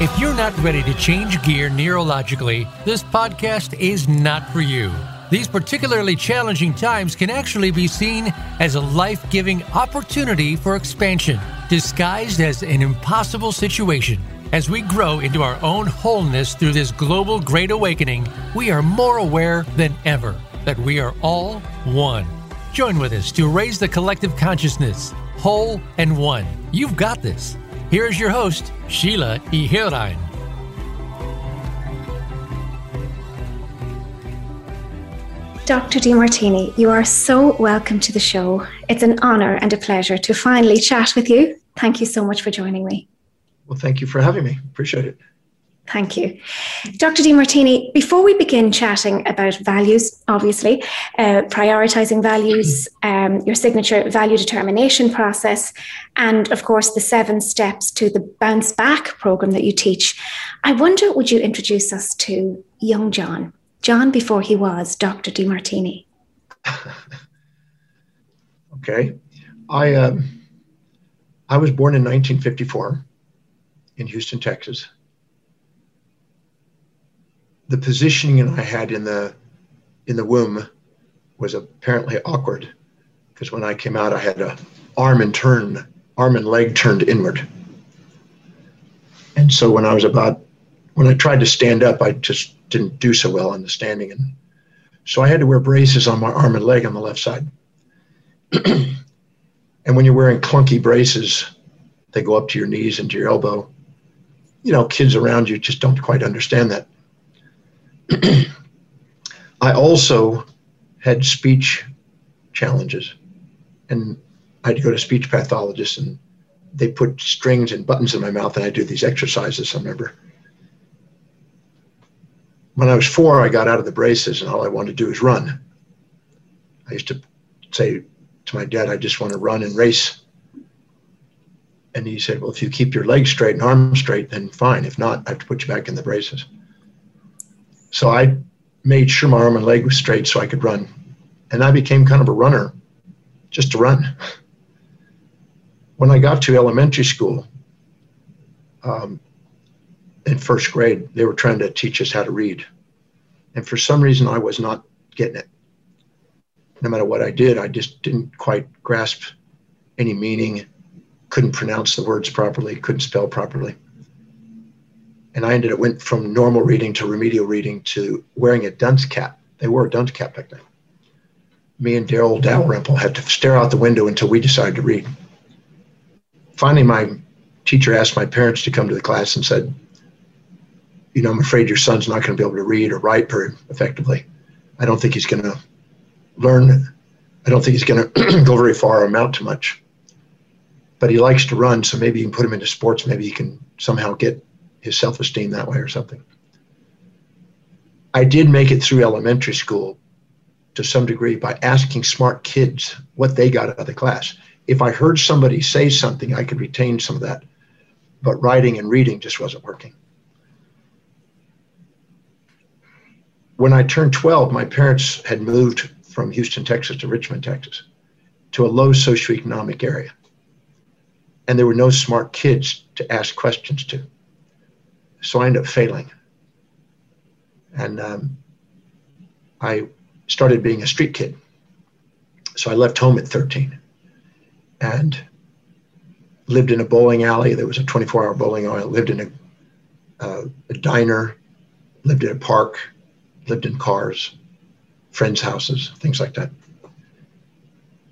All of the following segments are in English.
If you're not ready to change gear neurologically, this podcast is not for you. These particularly challenging times can actually be seen as a life giving opportunity for expansion, disguised as an impossible situation. As we grow into our own wholeness through this global great awakening, we are more aware than ever that we are all one. Join with us to raise the collective consciousness, whole and one. You've got this. Here is your host, Sheila Ihirain. Dr. Demartini, you are so welcome to the show. It's an honor and a pleasure to finally chat with you. Thank you so much for joining me. Well, thank you for having me. Appreciate it. Thank you. Dr. Demartini, before we begin chatting about values, obviously, uh, prioritizing values, um, your signature value determination process, and of course, the seven steps to the bounce back program that you teach, I wonder would you introduce us to young John, John before he was Dr. Demartini? okay. I, um, I was born in 1954 in Houston, Texas the positioning I had in the in the womb was apparently awkward because when I came out, I had a arm and turn, arm and leg turned inward. And so when I was about, when I tried to stand up, I just didn't do so well in the standing. And so I had to wear braces on my arm and leg on the left side. and when you're wearing clunky braces, they go up to your knees and to your elbow. You know, kids around you just don't quite understand that. I also had speech challenges, and I had to go to speech pathologists, and they put strings and buttons in my mouth, and I do these exercises. I remember when I was four, I got out of the braces, and all I wanted to do was run. I used to say to my dad, "I just want to run and race." And he said, "Well, if you keep your legs straight and arms straight, then fine. If not, I have to put you back in the braces." So I made sure my arm and leg was straight so I could run. And I became kind of a runner just to run. When I got to elementary school, um, in first grade, they were trying to teach us how to read. And for some reason, I was not getting it. No matter what I did, I just didn't quite grasp any meaning, couldn't pronounce the words properly, couldn't spell properly and I ended up went from normal reading to remedial reading to wearing a dunce cap. They wore a dunce cap back then. Me and Daryl Dalrymple had to stare out the window until we decided to read. Finally, my teacher asked my parents to come to the class and said, "You know, I'm afraid your son's not going to be able to read or write very effectively. I don't think he's going to learn. I don't think he's going to go very far or amount to much." But he likes to run, so maybe you can put him into sports. Maybe he can somehow get his self esteem that way or something. I did make it through elementary school to some degree by asking smart kids what they got out of the class. If I heard somebody say something, I could retain some of that. But writing and reading just wasn't working. When I turned 12, my parents had moved from Houston, Texas to Richmond, Texas, to a low socioeconomic area. And there were no smart kids to ask questions to. So I ended up failing. And um, I started being a street kid. So I left home at 13 and lived in a bowling alley. There was a 24 hour bowling alley. I lived in a, uh, a diner, lived in a park, lived in cars, friends' houses, things like that.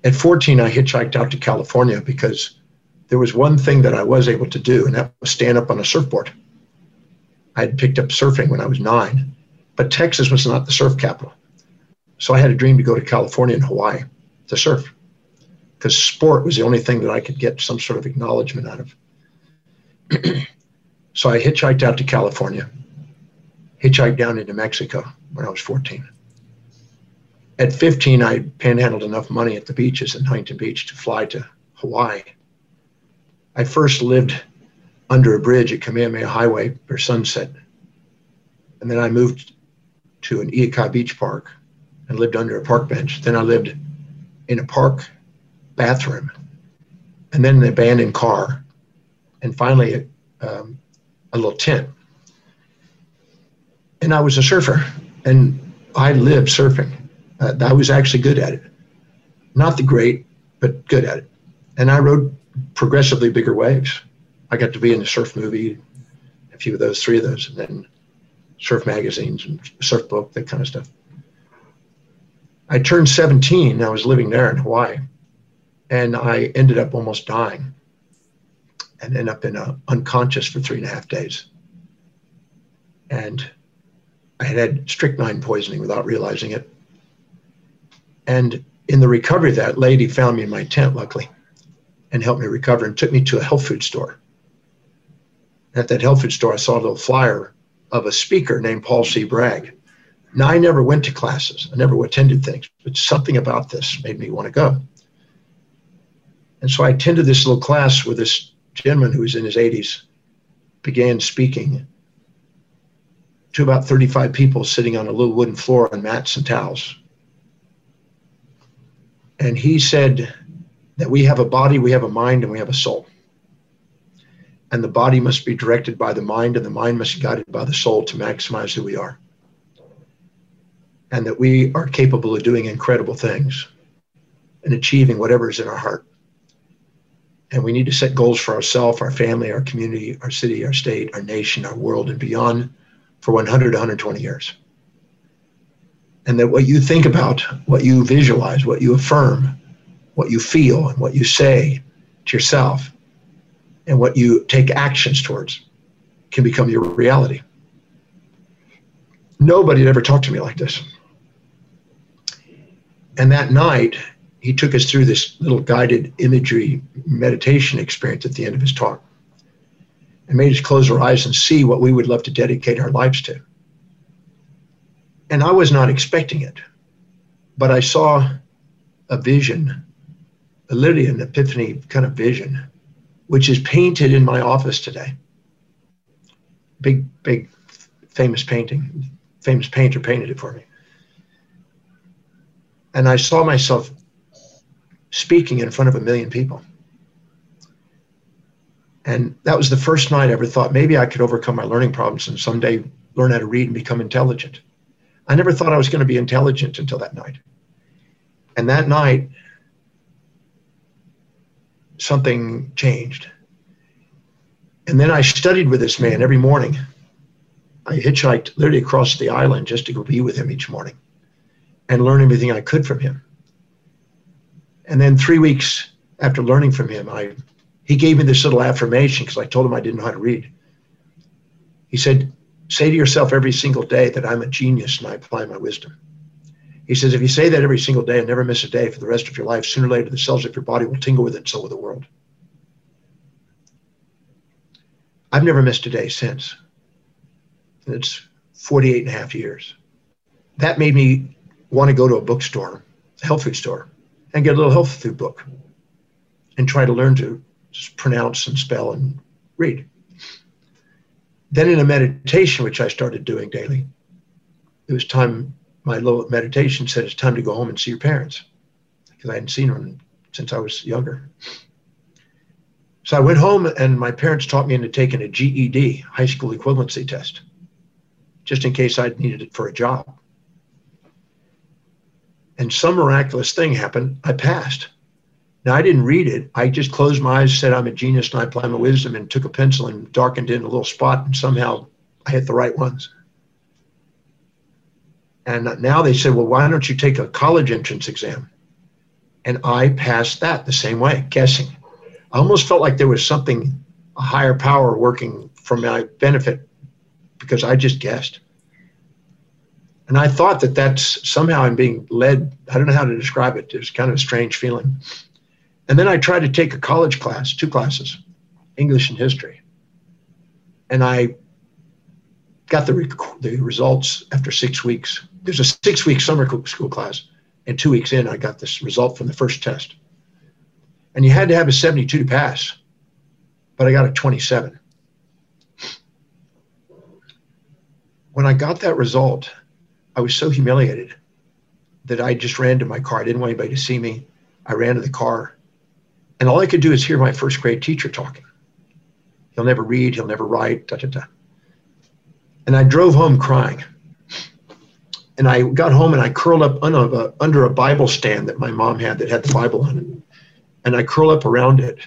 At 14, I hitchhiked out to California because there was one thing that I was able to do, and that was stand up on a surfboard. I had picked up surfing when I was nine, but Texas was not the surf capital. So I had a dream to go to California and Hawaii to surf because sport was the only thing that I could get some sort of acknowledgement out of. so I hitchhiked out to California, hitchhiked down into Mexico when I was 14. At 15, I panhandled enough money at the beaches in Huntington Beach to fly to Hawaii. I first lived under a bridge at Kamehameha Highway for Sunset. And then I moved to an Ehukai Beach Park and lived under a park bench. Then I lived in a park bathroom and then an abandoned car. And finally, um, a little tent. And I was a surfer, and I lived surfing. Uh, I was actually good at it. Not the great, but good at it. And I rode progressively bigger waves. I got to be in the surf movie, a few of those, three of those, and then surf magazines and surf book, that kind of stuff. I turned 17. I was living there in Hawaii, and I ended up almost dying and ended up in a, unconscious for three and a half days. And I had had strychnine poisoning without realizing it. And in the recovery, that lady found me in my tent, luckily, and helped me recover and took me to a health food store. At that health food store, I saw a little flyer of a speaker named Paul C. Bragg. Now, I never went to classes, I never attended things, but something about this made me want to go. And so I attended this little class with this gentleman who was in his 80s, began speaking to about 35 people sitting on a little wooden floor on mats and towels. And he said that we have a body, we have a mind, and we have a soul. And the body must be directed by the mind, and the mind must be guided by the soul to maximize who we are. And that we are capable of doing incredible things and achieving whatever is in our heart. And we need to set goals for ourselves, our family, our community, our city, our state, our nation, our world, and beyond for 100 to 120 years. And that what you think about, what you visualize, what you affirm, what you feel, and what you say to yourself, and what you take actions towards can become your reality. Nobody had ever talked to me like this. And that night, he took us through this little guided imagery meditation experience at the end of his talk and made us close our eyes and see what we would love to dedicate our lives to. And I was not expecting it, but I saw a vision, literally an epiphany kind of vision, which is painted in my office today. Big, big, famous painting. Famous painter painted it for me. And I saw myself speaking in front of a million people. And that was the first night I ever thought maybe I could overcome my learning problems and someday learn how to read and become intelligent. I never thought I was going to be intelligent until that night. And that night, something changed. And then I studied with this man every morning. I hitchhiked literally across the island just to go be with him each morning and learn everything I could from him. And then three weeks after learning from him, I he gave me this little affirmation because I told him I didn't know how to read. He said, Say to yourself every single day that I'm a genius and I apply my wisdom. He says, if you say that every single day and never miss a day for the rest of your life, sooner or later the cells of your body will tingle with it, and so will the world. I've never missed a day since. It's 48 and a half years. That made me want to go to a bookstore, a health food store, and get a little health food book and try to learn to just pronounce and spell and read. Then in a meditation, which I started doing daily, it was time, my little meditation said it's time to go home and see your parents because I hadn't seen them since I was younger. So I went home and my parents taught me into taking a GED, high school equivalency test, just in case I needed it for a job. And some miraculous thing happened. I passed. Now, I didn't read it. I just closed my eyes, said, I'm a genius and I apply my wisdom, and took a pencil and darkened in a little spot, and somehow I hit the right ones. And now they said, Well, why don't you take a college entrance exam? And I passed that the same way, guessing. I almost felt like there was something, a higher power working for my benefit because I just guessed. And I thought that that's somehow I'm being led. I don't know how to describe it. It was kind of a strange feeling. And then I tried to take a college class, two classes, English and history. And I got the, rec- the results after six weeks. There's a six week summer school class. And two weeks in, I got this result from the first test. And you had to have a 72 to pass, but I got a 27. When I got that result, I was so humiliated that I just ran to my car. I didn't want anybody to see me. I ran to the car and all I could do is hear my first grade teacher talking. He'll never read. He'll never write. Da, da, da. And I drove home crying. And I got home and I curled up under a, under a Bible stand that my mom had that had the Bible on it. And I curled up around it.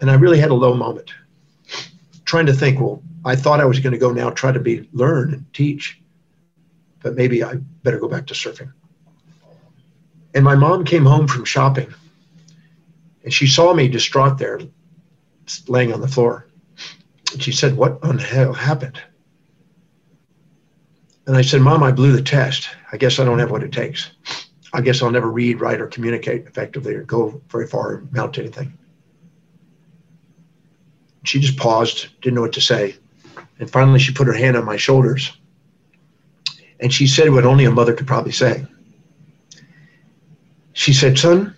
And I really had a low moment, trying to think, well, I thought I was going to go now try to be learn and teach, but maybe I better go back to surfing. And my mom came home from shopping and she saw me distraught there, laying on the floor. And she said, What on hell happened? And I said, Mom, I blew the test. I guess I don't have what it takes. I guess I'll never read, write, or communicate effectively or go very far or mount anything. She just paused, didn't know what to say. And finally, she put her hand on my shoulders. And she said what only a mother could probably say. She said, Son,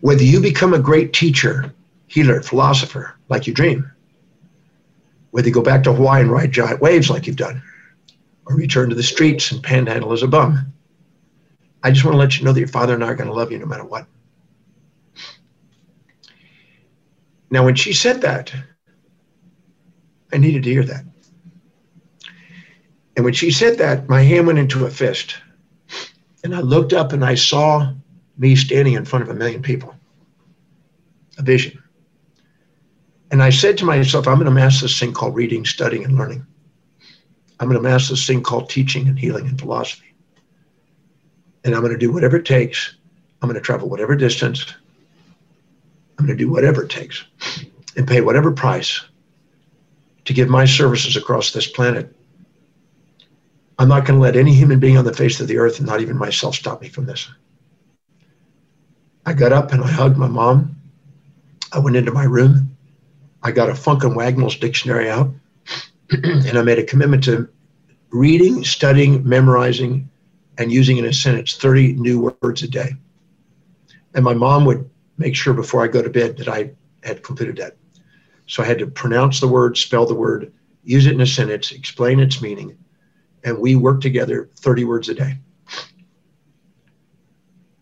whether you become a great teacher, healer, philosopher, like you dream, whether you go back to Hawaii and ride giant waves like you've done, or return to the streets and panhandle as a bum, I just want to let you know that your father and I are going to love you no matter what. Now, when she said that, I needed to hear that. And when she said that, my hand went into a fist. And I looked up and I saw me standing in front of a million people, a vision. And I said to myself, I'm going to master this thing called reading, studying, and learning. I'm going to master this thing called teaching and healing and philosophy. And I'm going to do whatever it takes. I'm going to travel whatever distance. I'm going to do whatever it takes and pay whatever price to give my services across this planet. I'm not going to let any human being on the face of the earth, and not even myself, stop me from this. I got up and I hugged my mom. I went into my room. I got a Funk and Wagnalls dictionary out, and I made a commitment to reading, studying, memorizing, and using in a sentence 30 new words a day. And my mom would make sure before I go to bed that I had completed that. So I had to pronounce the word, spell the word, use it in a sentence, explain its meaning, and we worked together 30 words a day.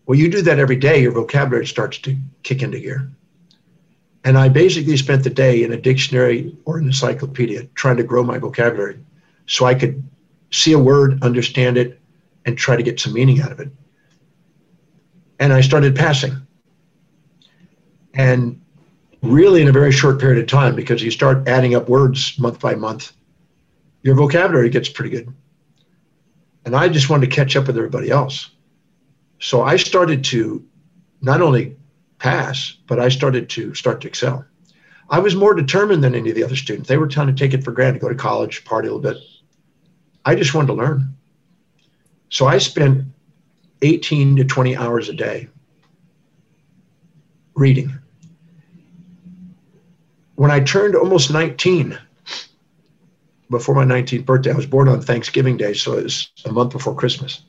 Well, you do that every day, your vocabulary starts to kick into gear. And I basically spent the day in a dictionary or an encyclopedia trying to grow my vocabulary so I could see a word, understand it, and try to get some meaning out of it. And I started passing. And really, in a very short period of time, because you start adding up words month by month, your vocabulary gets pretty good. And I just wanted to catch up with everybody else. So I started to not only pass, but I started to start to excel. I was more determined than any of the other students. They were trying to take it for granted, go to college, party a little bit. I just wanted to learn. So I spent 18 to 20 hours a day reading. When I turned almost 19, before my 19th birthday, I was born on Thanksgiving Day, so it was a month before Christmas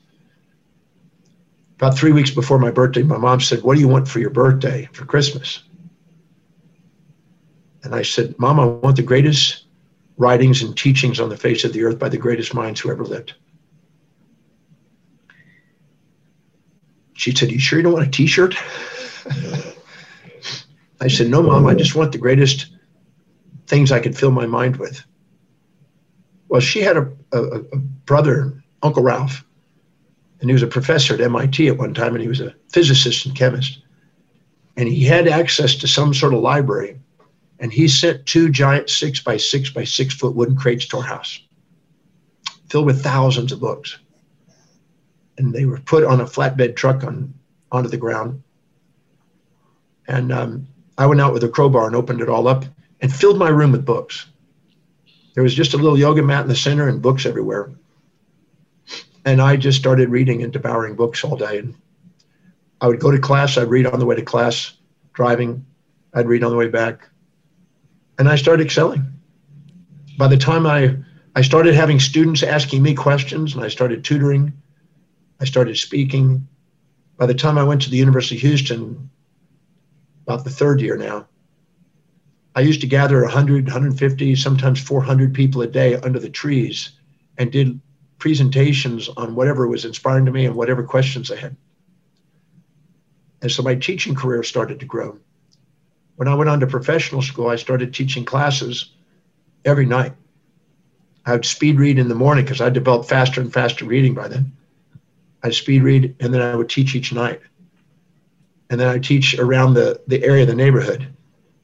about three weeks before my birthday, my mom said, What do you want for your birthday for Christmas? And I said, Mom, I want the greatest writings and teachings on the face of the earth by the greatest minds who ever lived. She said, You sure you don't want a t shirt? I said, No, Mom, I just want the greatest things I could fill my mind with. Well, she had a, a, a brother, Uncle Ralph, and he was a professor at MIT at one time, and he was a physicist and chemist. And he had access to some sort of library, and he sent two giant six by six by six foot wooden crates to our house, filled with thousands of books. And they were put on a flatbed truck on onto the ground. And um, I went out with a crowbar and opened it all up and filled my room with books. There was just a little yoga mat in the center and books everywhere and I just started reading and devouring books all day. And I would go to class, I'd read on the way to class, driving, I'd read on the way back, and I started excelling. By the time I I started having students asking me questions, and I started tutoring, I started speaking. By the time I went to the University of Houston, about the third year now, I used to gather 100, 150, sometimes 400 people a day under the trees and did presentations on whatever was inspiring to me and whatever questions I had. And so my teaching career started to grow. When I went on to professional school, I started teaching classes every night. I would speed read in the morning because I developed faster and faster reading by then. I'd speed read and then I would teach each night. And then I teach around the, the area, of the neighborhood.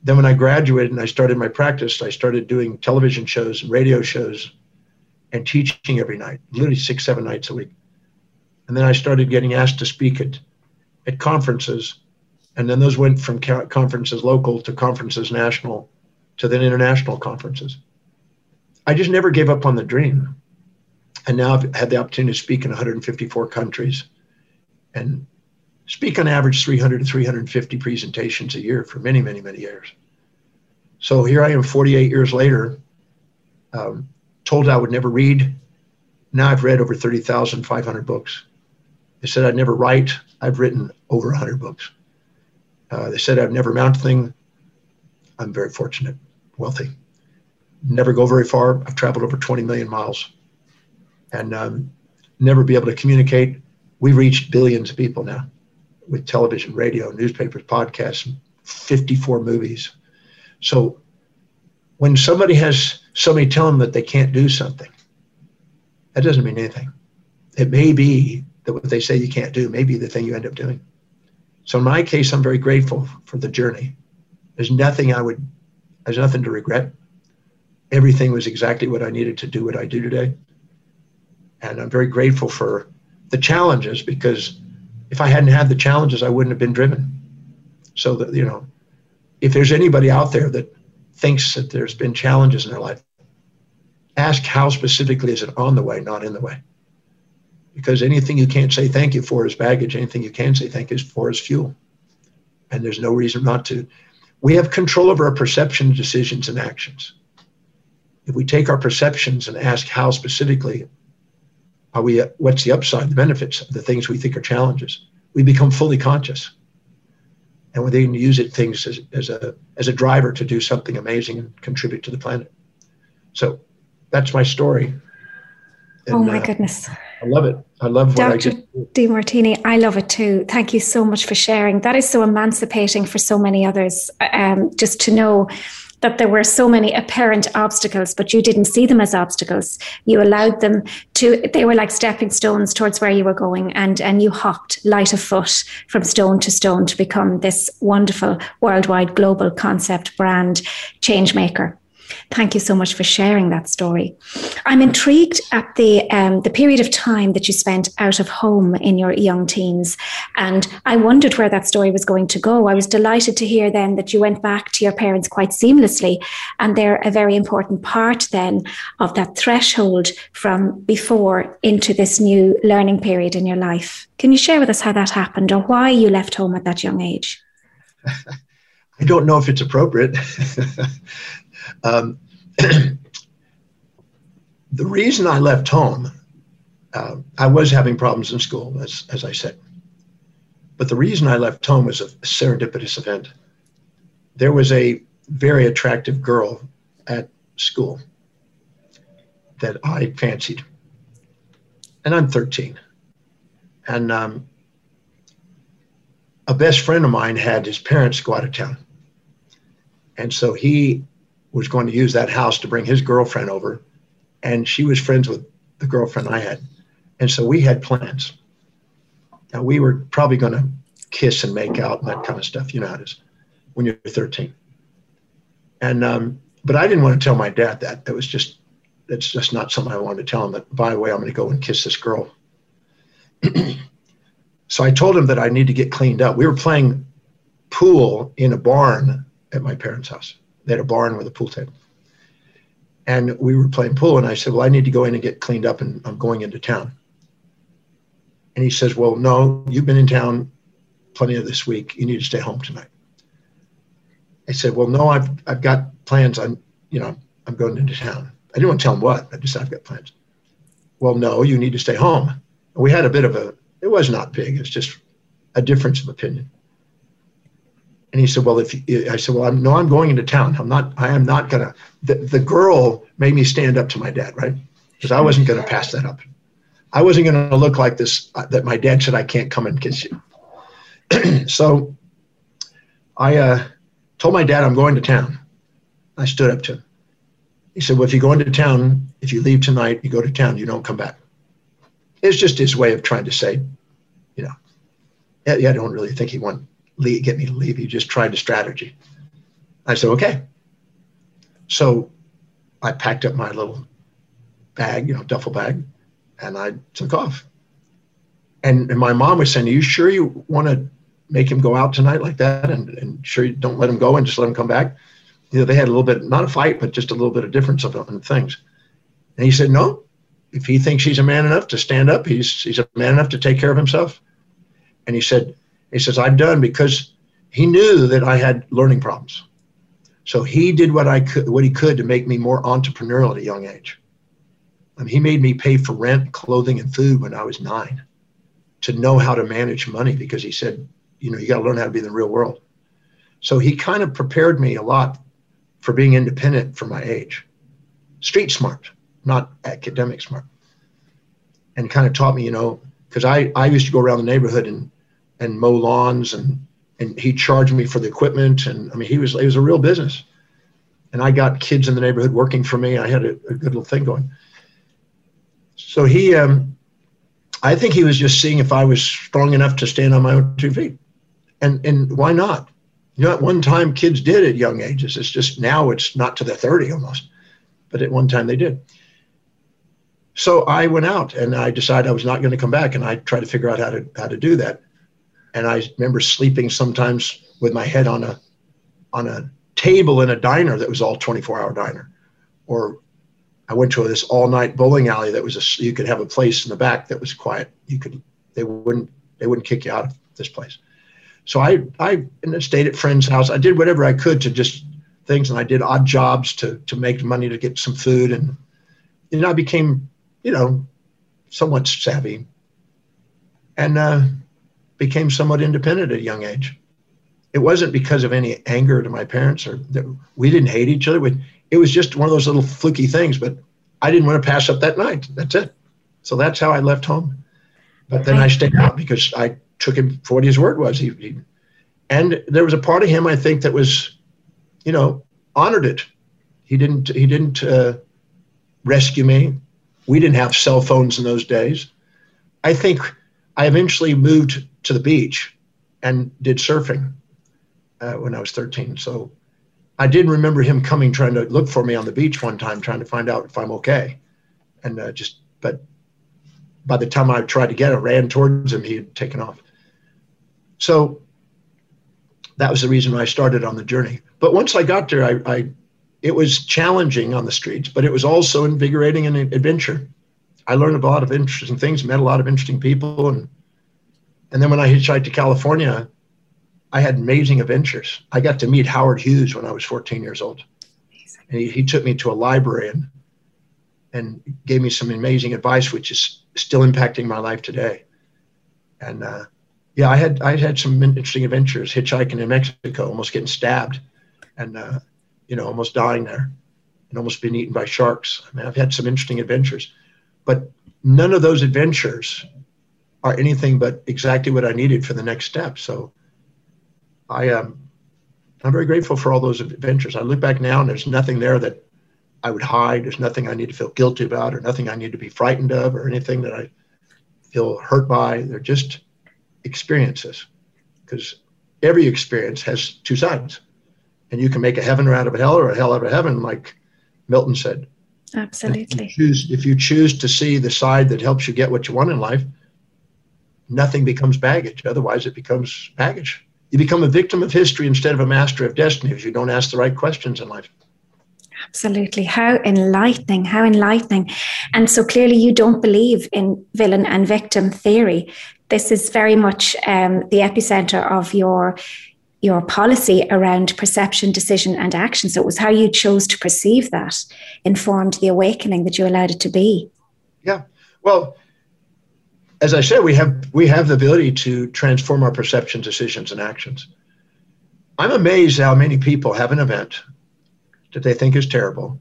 Then when I graduated and I started my practice, I started doing television shows and radio shows and teaching every night, literally six, seven nights a week. And then I started getting asked to speak at, at conferences. And then those went from conferences local to conferences national to then international conferences. I just never gave up on the dream. And now I've had the opportunity to speak in 154 countries and speak on average 300 to 350 presentations a year for many, many, many years. So here I am 48 years later, um, told I would never read. Now I've read over 30,500 books. They said I'd never write. I've written over 100 books. Uh, they said I've never mount a thing. I'm very fortunate, wealthy. Never go very far. I've traveled over 20 million miles and um, never be able to communicate. We've reached billions of people now with television, radio, newspapers, podcasts, 54 movies. So when somebody has somebody tell them that they can't do something, that doesn't mean anything. It may be that what they say you can't do may be the thing you end up doing. So in my case, I'm very grateful for the journey. There's nothing I would, there's nothing to regret. Everything was exactly what I needed to do what I do today. And I'm very grateful for the challenges because if I hadn't had the challenges, I wouldn't have been driven. So that, you know, if there's anybody out there that thinks that there's been challenges in their life, ask how specifically is it on the way, not in the way. Because anything you can't say thank you for is baggage. Anything you can say thank you for is fuel. And there's no reason not to. We have control over our perception, decisions, and actions. If we take our perceptions and ask how specifically are we, what's the upside, the benefits of the things we think are challenges? We become fully conscious. And we then use it things as, as a as a driver to do something amazing and contribute to the planet. So that's my story. And, oh my uh, goodness. I love it. I love what Dr. Demartini, I love it too. Thank you so much for sharing. That is so emancipating for so many others. Um, just to know that there were so many apparent obstacles, but you didn't see them as obstacles. You allowed them to, they were like stepping stones towards where you were going, and, and you hopped light of foot from stone to stone to become this wonderful worldwide global concept brand change maker. Thank you so much for sharing that story. I'm intrigued at the um, the period of time that you spent out of home in your young teens, and I wondered where that story was going to go. I was delighted to hear then that you went back to your parents quite seamlessly, and they're a very important part then of that threshold from before into this new learning period in your life. Can you share with us how that happened, or why you left home at that young age? I don't know if it's appropriate. Um, the reason I left home, uh, I was having problems in school, as, as I said. But the reason I left home was a serendipitous event. There was a very attractive girl at school that I fancied. And I'm 13. And um, a best friend of mine had his parents go out of town. And so he was going to use that house to bring his girlfriend over. And she was friends with the girlfriend I had. And so we had plans. Now we were probably going to kiss and make out and that kind of stuff. You know how it is when you're 13. And, um, but I didn't want to tell my dad that. That was just, that's just not something I wanted to tell him that, by the way, I'm going to go and kiss this girl. so I told him that I need to get cleaned up. We were playing pool in a barn at my parents' house. They had a barn with a pool table. And we were playing pool, and I said, Well, I need to go in and get cleaned up, and I'm going into town. And he says, Well, no, you've been in town plenty of this week. You need to stay home tonight. I said, Well, no, I've, I've got plans. I'm, you know, I'm going into town. I didn't want to tell him what. I just said, I've got plans. Well, no, you need to stay home. And we had a bit of a, it was not big. It's just a difference of opinion. And he said, "Well, if I said, well, I'm, no, I'm going into town. I'm not. I am not gonna." The, the girl made me stand up to my dad, right? Because I wasn't gonna pass that up. I wasn't gonna look like this. Uh, that my dad said I can't come and kiss you. so, I uh, told my dad I'm going to town. I stood up to him. He said, Well, if you go into town, if you leave tonight, you go to town, you don't come back. It's just his way of trying to say, you know, yeah, I don't really think he to get me to leave. You just tried a strategy. I said, okay. So I packed up my little bag, you know, duffel bag, and I took off. And, and my mom was saying, Are you sure you want to make him go out tonight like that? And, and sure you don't let him go and just let him come back? You know, they had a little bit, not a fight, but just a little bit of difference of, of things. And he said, No, if he thinks he's a man enough to stand up, he's, he's a man enough to take care of himself. And he said, he says, I'm done because he knew that I had learning problems. So he did what I could, what he could to make me more entrepreneurial at a young age. I mean, he made me pay for rent, clothing, and food when I was nine to know how to manage money because he said, you know, you got to learn how to be in the real world. So he kind of prepared me a lot for being independent for my age. Street smart, not academic smart. And kind of taught me, you know, because I, I used to go around the neighborhood and, and mow lawns and, and he charged me for the equipment. And I mean, he was, it was a real business. And I got kids in the neighborhood working for me. I had a, a good little thing going. So he, um, I think he was just seeing if I was strong enough to stand on my own two feet. And, and why not? You know, at one time kids did at young ages. It's just now it's not to the 30 almost, but at one time they did. So I went out and I decided I was not going to come back and I tried to figure out how to, how to do that. And I remember sleeping sometimes with my head on a, on a table in a diner that was all 24 hour diner or I went to this all night bowling alley that was a, you could have a place in the back that was quiet. You could, they wouldn't, they wouldn't kick you out of this place. So I, I stayed at friends' house. I did whatever I could to just things, and I did odd jobs to to make money to get some food, and you know I became, you know, somewhat savvy, and uh, became somewhat independent at a young age. It wasn't because of any anger to my parents or that we didn't hate each other. It was just one of those little fluky things, but I didn't want to pass up that night. That's it. So that's how I left home. But then I stayed out because I took him for what his word was. He, he, and there was a part of him I think that was, you know, honored it. He didn't. He didn't uh, rescue me. We didn't have cell phones in those days. I think I eventually moved to the beach and did surfing uh, when I was 13. So I did remember him coming, trying to look for me on the beach one time, trying to find out if I'm okay. And uh, just, but by the time I tried to get it, ran towards him, he had taken off. So that was the reason I started on the journey. But once I got there, I, I it was challenging on the streets, but it was also invigorating and adventure. I learned a lot of interesting things, met a lot of interesting people, and and then when I hitchhiked to California, I had amazing adventures. I got to meet Howard Hughes when I was 14 years old. And he, he took me to a library and, and gave me some amazing advice, which is still impacting my life today. And uh, yeah, I had I had some interesting adventures, hitchhiking in Mexico, almost getting stabbed, and uh, you know, almost dying there, and almost being eaten by sharks. I mean, I've had some interesting adventures, but none of those adventures are anything but exactly what I needed for the next step. So I am um, I'm very grateful for all those adventures. I look back now and there's nothing there that I would hide. There's nothing I need to feel guilty about or nothing I need to be frightened of or anything that I feel hurt by. They're just experiences because every experience has two sides. And you can make a heaven out of a hell or a hell out of a heaven, like Milton said. Absolutely. If you, choose, if you choose to see the side that helps you get what you want in life, nothing becomes baggage. Otherwise, it becomes baggage. You become a victim of history instead of a master of destiny if you don't ask the right questions in life. Absolutely. How enlightening. How enlightening. And so clearly, you don't believe in villain and victim theory. This is very much um, the epicenter of your your policy around perception, decision, and action. So it was how you chose to perceive that informed the awakening that you allowed it to be. Yeah. Well, as I said, we have we have the ability to transform our perception, decisions, and actions. I'm amazed how many people have an event that they think is terrible,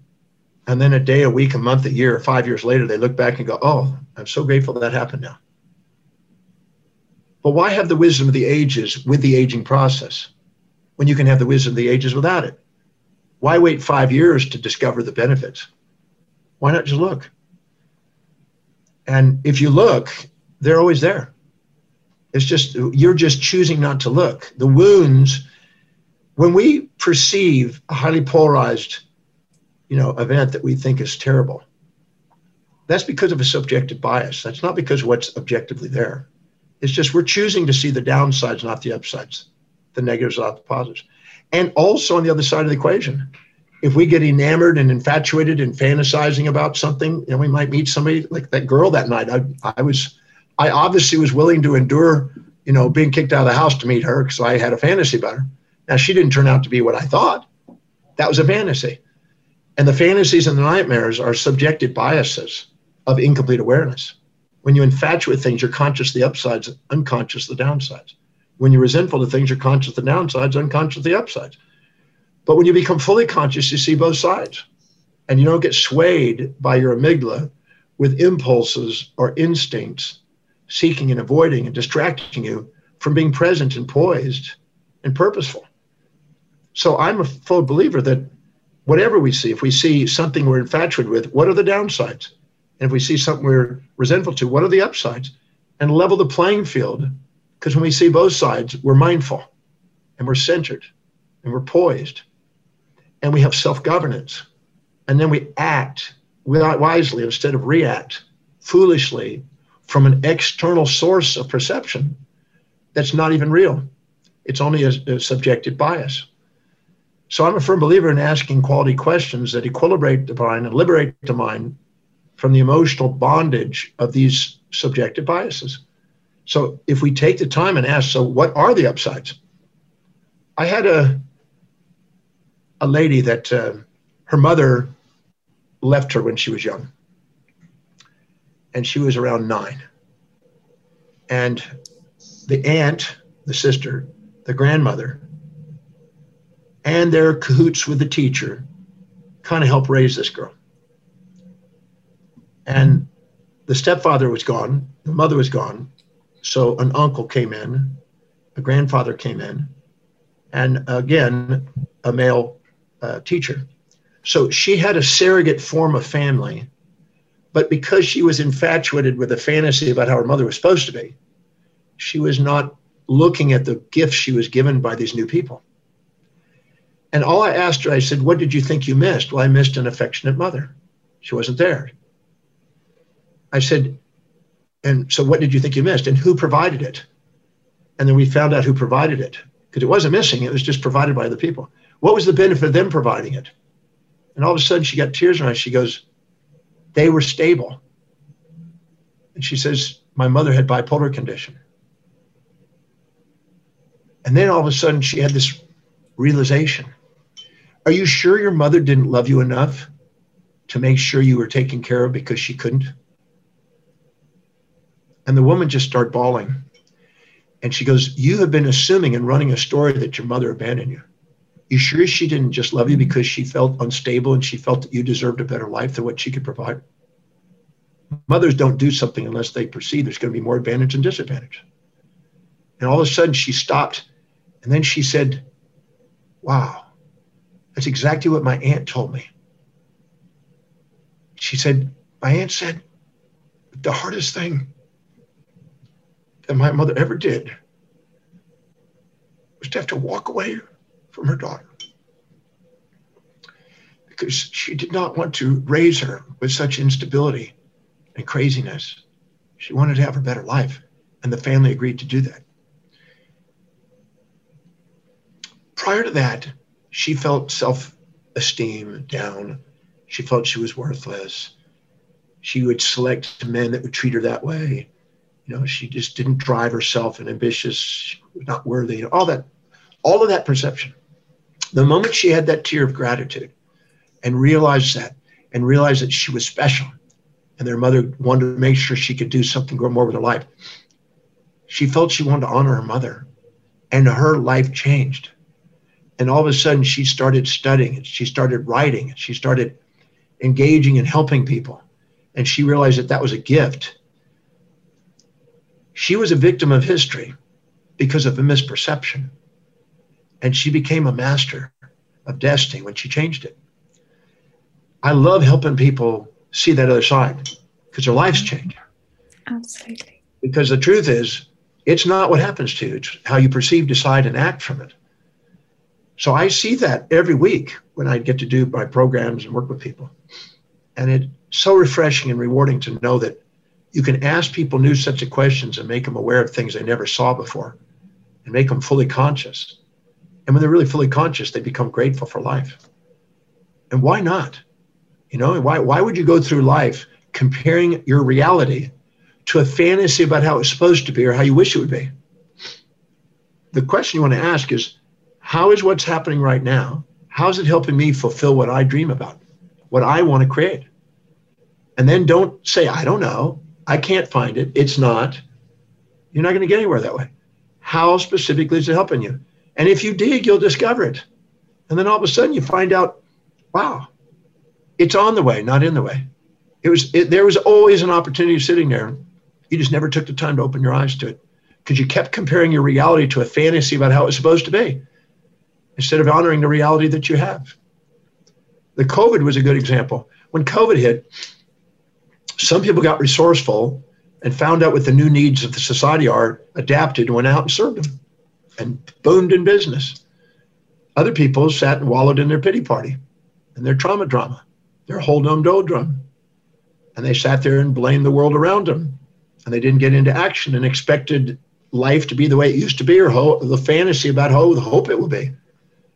and then a day, a week, a month, a year, five years later, they look back and go, "Oh, I'm so grateful that happened now." But why have the wisdom of the ages with the aging process? when you can have the wisdom of the ages without it? Why wait five years to discover the benefits? Why not just look? And if you look, they're always there. It's just, you're just choosing not to look. The wounds, when we perceive a highly polarized, you know, event that we think is terrible, that's because of a subjective bias. That's not because what's objectively there. It's just we're choosing to see the downsides, not the upsides, the negatives, not the positives. And also on the other side of the equation, if we get enamored and infatuated and fantasizing about something, you know, we might meet somebody like that girl that night. I, I was, I obviously was willing to endure, you know, being kicked out of the house to meet her because I had a fantasy about her. Now she didn't turn out to be what I thought. That was a fantasy. And the fantasies and the nightmares are subjective biases of incomplete awareness. When you infatuate things, you're conscious the upsides, unconscious the downsides. When you're resentful of things, you're conscious the downsides, unconscious the upsides. But when you become fully conscious, you see both sides. And you don't get swayed by your amygdala with impulses or instincts seeking and avoiding and distracting you from being present and poised and purposeful. So I'm a full believer that whatever we see, if we see something we're infatuated with, what are the downsides? And if we see something we're resentful to, what are the upsides? And level the playing field. Because when we see both sides, we're mindful and we're centered and we're poised and we have self governance. And then we act wisely instead of react foolishly from an external source of perception that's not even real. It's only a, a subjective bias. So I'm a firm believer in asking quality questions that equilibrate the mind and liberate the mind from the emotional bondage of these subjective biases. So if we take the time and ask, so what are the upsides? I had a a lady that uh, her mother left her when she was young, and she was around nine. And the aunt, the sister, the grandmother, and their cahoots with the teacher kind of helped raise this girl. And the stepfather was gone, the mother was gone. So an uncle came in, a grandfather came in, and again, a male uh, teacher. So she had a surrogate form of family, but because she was infatuated with a fantasy about how her mother was supposed to be, she was not looking at the gifts she was given by these new people. And all I asked her, I said, What did you think you missed? Well, I missed an affectionate mother. She wasn't there. I said, and so what did you think you missed? And who provided it? And then we found out who provided it because it wasn't missing, it was just provided by the people. What was the benefit of them providing it? And all of a sudden she got tears in her eyes. She goes, They were stable. And she says, My mother had bipolar condition. And then all of a sudden she had this realization. Are you sure your mother didn't love you enough to make sure you were taken care of because she couldn't? And the woman just started bawling. And she goes, You have been assuming and running a story that your mother abandoned you. You sure she didn't just love you because she felt unstable and she felt that you deserved a better life than what she could provide? Mothers don't do something unless they perceive there's going to be more advantage and disadvantage. And all of a sudden she stopped and then she said, Wow, that's exactly what my aunt told me. She said, My aunt said, the hardest thing that my mother ever did was to have to walk away from her daughter because she did not want to raise her with such instability and craziness. She wanted to have a better life, and the family agreed to do that. Prior to that, she felt self esteem down. She felt she was worthless. She would select men that would treat her that way. You know, she just didn't drive herself and ambitious, not worthy, all that, all of that perception. The moment she had that tear of gratitude and realized that and realized that she was special and their mother wanted to make sure she could do something more with her life, she felt she wanted to honor her mother and her life changed. And all of a sudden she started studying and she started writing and she started engaging and helping people. And she realized that that was a gift. She was a victim of history because of a misperception And she became a master of destiny when she changed it. I love helping people see that other side because their lives mm-hmm. change. Absolutely. Because the truth is, it's not what happens to you, it's how you perceive, decide, and act from it. So I see that every week when I get to do my programs and work with people. And it's so refreshing and rewarding to know that you can ask people new sets of questions and make them aware of things they never saw before and make them fully conscious. And when they're really fully conscious, they become grateful for life. And why not? You know, why, why would you go through life comparing your reality to a fantasy about how it's supposed to be or how you wish it would be? The question you want to ask is how is what's happening right now? How is it helping me fulfill what I dream about, what I want to create? And then don't say, I don't know. I can't find it. It's not. You're not going to get anywhere that way. How specifically is it helping you? And if you dig, you'll discover it. And then all of a sudden you find out, wow, it's on the way, not in the way. It was it, there was always an opportunity sitting there. You just never took the time to open your eyes to it because you kept comparing your reality to a fantasy about how it's supposed to be instead of honoring the reality that you have. The COVID was a good example. When COVID hit, some people got resourceful and found out what the new needs of the society are, adapted, and went out and served them and boomed in business. Other people sat and wallowed in their pity party and their trauma drama, their whole dome doldrum. And they sat there and blamed the world around them. And they didn't get into action and expected life to be the way it used to be or ho- the fantasy about how the hope it will be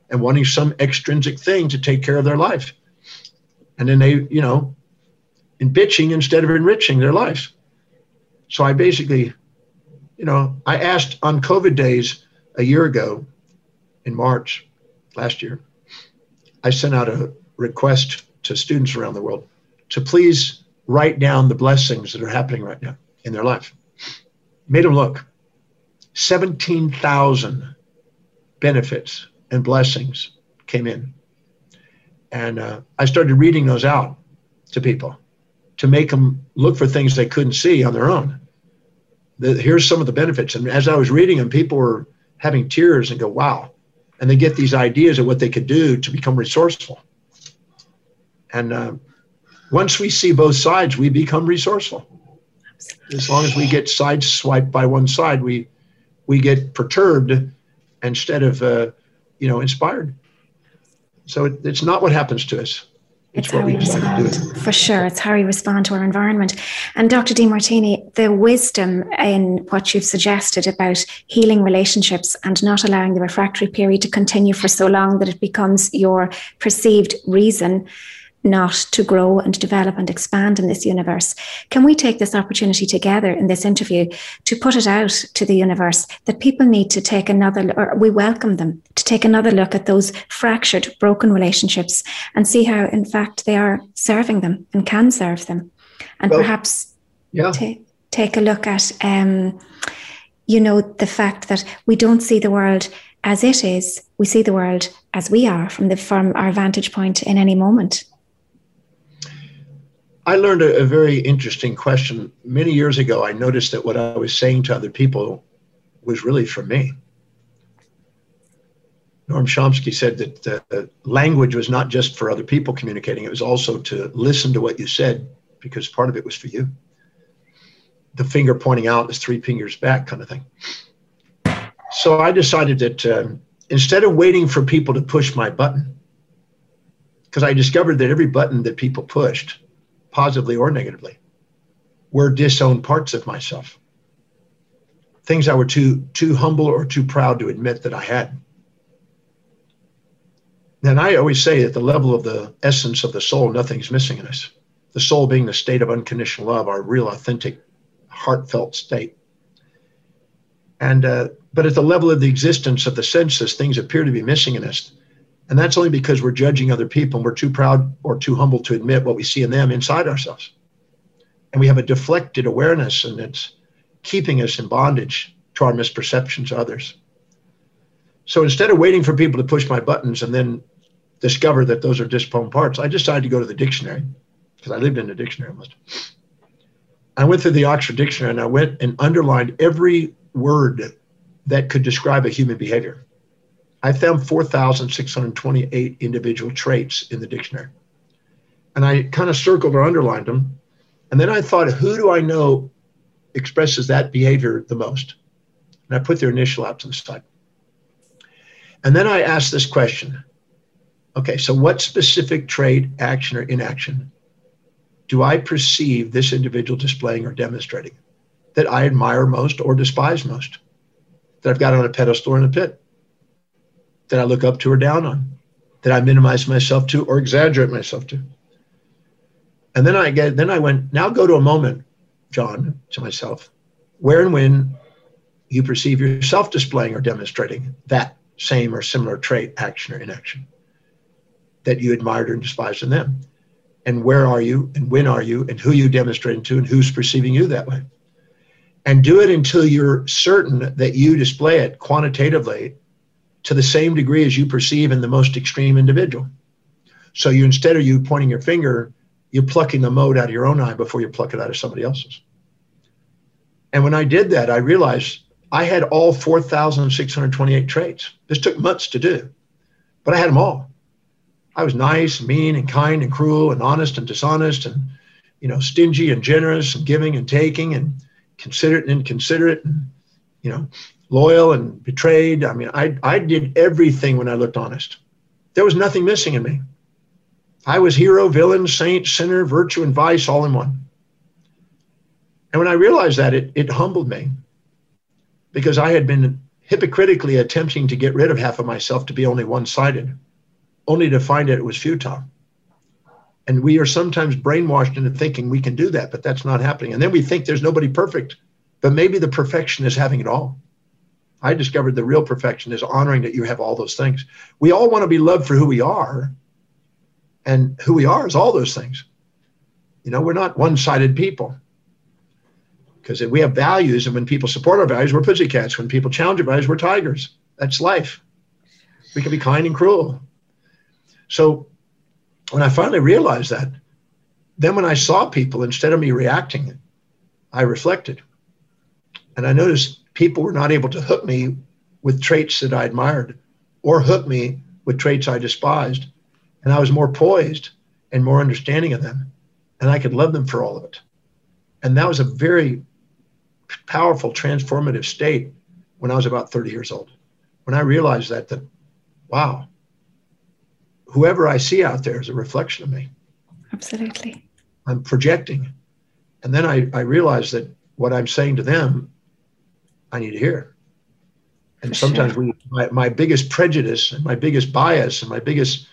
and wanting some extrinsic thing to take care of their life. And then they, you know, in bitching instead of enriching their lives. So I basically, you know, I asked on COVID days a year ago in March last year, I sent out a request to students around the world to please write down the blessings that are happening right now in their life. Made them look. 17,000 benefits and blessings came in. And uh, I started reading those out to people to make them look for things they couldn't see on their own. The, here's some of the benefits. And as I was reading them, people were having tears and go, wow. And they get these ideas of what they could do to become resourceful. And uh, once we see both sides, we become resourceful. As long as we get sideswiped by one side, we we get perturbed instead of uh, you know, inspired. So it, it's not what happens to us. It's, it's how we respond. For sure. It's how we respond to our environment. And Dr. Demartini, the wisdom in what you've suggested about healing relationships and not allowing the refractory period to continue for so long that it becomes your perceived reason not to grow and develop and expand in this universe. Can we take this opportunity together in this interview to put it out to the universe that people need to take another, or we welcome them to take another look at those fractured, broken relationships and see how, in fact, they are serving them and can serve them. And well, perhaps yeah. t- take a look at, um, you know, the fact that we don't see the world as it is, we see the world as we are from the from our vantage point in any moment. I learned a, a, very interesting question. Many years ago, I noticed that what I was saying to other people was really for me. Noam Chomsky said that uh, language was not just for other people communicating, it was also to listen to what you said because part of it was for you. The finger pointing out is three fingers back, kind of thing. So I decided that uh, instead of waiting for people to push my button, because I discovered that every button that people pushed positively or negatively, were disowned parts of myself. Things I were too too humble or too proud to admit that I had. And I always say at the level of the essence of the soul, nothing's missing in us. The soul being the state of unconditional love, our real, authentic, heartfelt state. And uh, but at the level of the existence of the senses, things appear to be missing in us. And that's only because we're judging other people and we're too proud or too humble to admit what we see in them inside ourselves. And we have a deflected awareness and it's keeping us in bondage to our misperceptions of others. So instead of waiting for people to push my buttons and then discover that those are disponed parts, I decided to go to the dictionary because I lived in the dictionary almost. I went through the Oxford Dictionary and I went and underlined every word that could describe a human behavior. I found 4,628 individual traits in the dictionary. And I kind of circled or underlined them. And then I thought, who do I know expresses that behavior the most? And I put their initial out to the side. And then I asked this question okay, so what specific trait, action, or inaction do I perceive this individual displaying or demonstrating that I admire most or despise most? That I've got on a pedestal or in a pit? That I look up to or down on? That I minimize myself to or exaggerate myself to? And then I get then I went, now go to a moment, John, to myself, where and when you perceive yourself displaying or demonstrating that same or similar trait, action or inaction that you admired or despised in them. And where are you and when are you and who you demonstrating to and who's perceiving you that way. And do it until you're certain that you display it quantitatively to the same degree as you perceive in the most extreme individual. So you instead of you pointing your finger, you're plucking the mote out of your own eye before you pluck it out of somebody else's. And when I did that, I realized I had all 4,628 traits. This took months to do, but I had them all. I was nice, mean, and kind, and cruel, and honest, and dishonest, and you know, stingy and generous, and giving and taking, and considerate and inconsiderate, and you know, loyal and betrayed. I mean, I I did everything when I looked honest. There was nothing missing in me. I was hero, villain, saint, sinner, virtue, and vice all in one. And when I realized that, it, it humbled me because I had been hypocritically attempting to get rid of half of myself to be only one sided, only to find out it was futile. And we are sometimes brainwashed into thinking we can do that, but that's not happening. And then we think there's nobody perfect, but maybe the perfection is having it all. I discovered the real perfection is honoring that you have all those things. We all want to be loved for who we are, and who we are is all those things. You know, we're not one sided people because we have values, and when people support our values, we're pussycats. When people challenge our values, we're tigers. That's life. We can be kind and cruel. So when I finally realized that, then when I saw people, instead of me reacting, I reflected. And I noticed people were not able to hook me with traits that I admired or hook me with traits I despised. And I was more poised and more understanding of them. And I could love them for all of it. And that was a very powerful transformative state when I was about 30 years old. When I realized that, that, wow, whoever I see out there is a reflection of me. Absolutely. I'm projecting. And then I, I realized that what I'm saying to them, I need to hear. And sometimes we, my, my biggest prejudice and my biggest bias and my biggest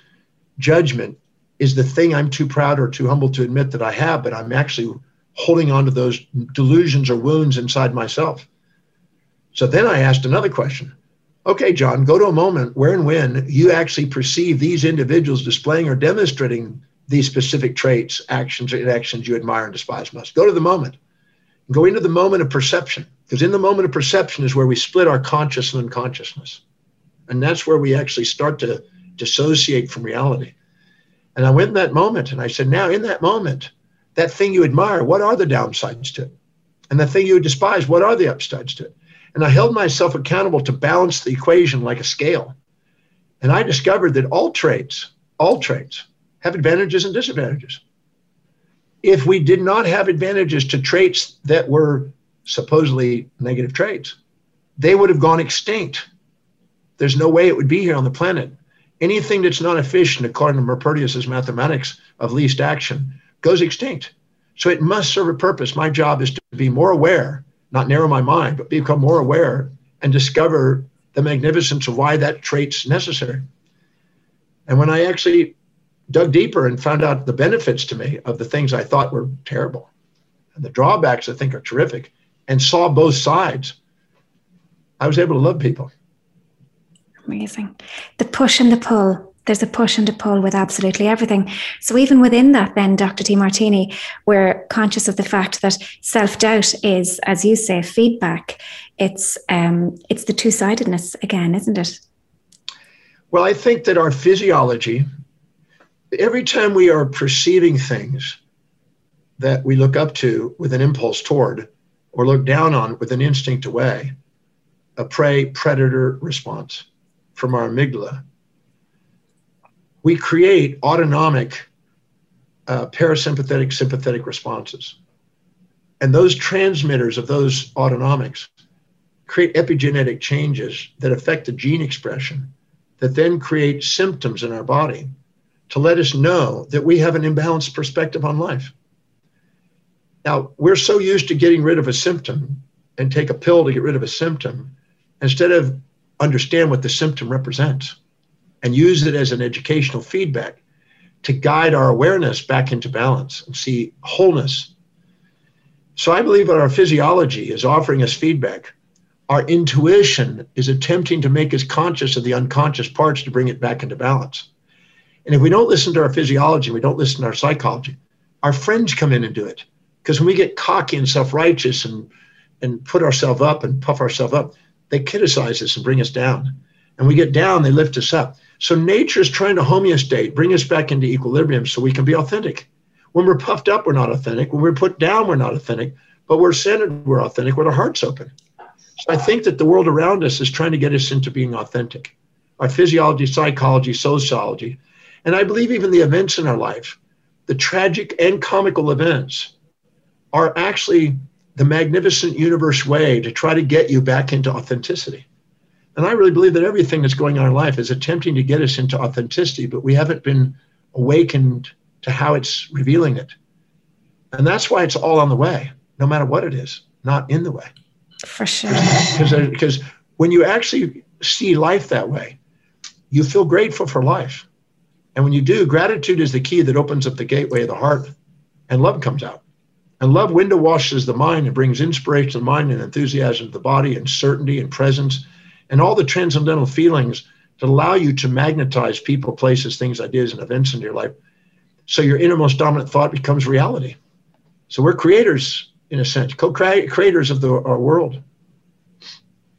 judgment is the thing I'm too proud or too humble to admit that I have, but I'm actually holding on to those delusions or wounds inside myself. So then I asked another question. Okay, John, go to a moment where and when you actually perceive these individuals displaying or demonstrating these specific traits, actions, and actions you admire and despise most. Go to the moment. Go into the moment of perception, because in the moment of perception is where we split our conscious and unconsciousness. And that's where we actually start to dissociate from reality. And I went in that moment and I said, now in that moment, that thing you admire, what are the downsides to it? And the thing you despise, what are the upsides to it? And I held myself accountable to balance the equation like a scale. And I discovered that all traits, all traits, have advantages and disadvantages. If we did not have advantages to traits that were supposedly negative traits, they would have gone extinct. There's no way it would be here on the planet. Anything that's not efficient, according to Maupertuis's mathematics of least action, goes extinct. So it must serve a purpose. My job is to be more aware, not narrow my mind, but become more aware and discover the magnificence of why that trait's necessary. And when I actually dug deeper and found out the benefits to me of the things I thought were terrible and the drawbacks I think are terrific and saw both sides, I was able to love people. Amazing. The push and the pull there's a push and a pull with absolutely everything. So even within that, then, Dr. Demartini, we're conscious of the fact that self-doubt is, as you say, feedback. It's um, it's the two-sidedness again, isn't it? Well, I think that our physiology, every time we are perceiving things that we look up to with an impulse toward, or look down on with an instinct away, a prey predator response from our amygdala, we create autonomic uh, parasympathetic sympathetic responses. And those transmitters of those autonomics create epigenetic changes that affect the gene expression that then create symptoms in our body to let us know that we have an imbalanced perspective on life. Now, we're so used to getting rid of a symptom and take a pill to get rid of a symptom instead of understand what the symptom represents and use it as an educational feedback to guide our awareness back into balance and see wholeness. So I believe that our physiology is offering us feedback. Our intuition is attempting to make us conscious of the unconscious parts to bring it back into balance. And if we don't listen to our physiology, we don't listen to our psychology, our friends come in and do it. Because when we get cocky and self-righteous and and put ourselves up and puff ourselves up, they criticize us and bring us down. And we get down, they lift us up. So nature is trying to homeostate, bring us back into equilibrium so we can be authentic. When we're puffed up, we're not authentic. When we're put down, we're not authentic. But we're centered, we're authentic with our hearts open. So I think that the world around us is trying to get us into being authentic. Our physiology, psychology, sociology. And I believe even the events in our life, the tragic and comical events, are actually the magnificent universe way to try to get you back into authenticity. And I really believe that everything that's going on in life is attempting to get us into authenticity, but we haven't been awakened to how it's revealing it. And that's why it's all on the way, no matter what it is, not in the way. For sure. Because uh, when you actually see life that way, you feel grateful for life. And when you do, gratitude is the key that opens up the gateway of the heart, and love comes out. And love window washes the mind and brings inspiration to the mind and enthusiasm to the body and certainty and presence and all the transcendental feelings that allow you to magnetize people, places, things, ideas, and events in your life. So your innermost dominant thought becomes reality. So we're creators, in a sense, co-creators of the, our world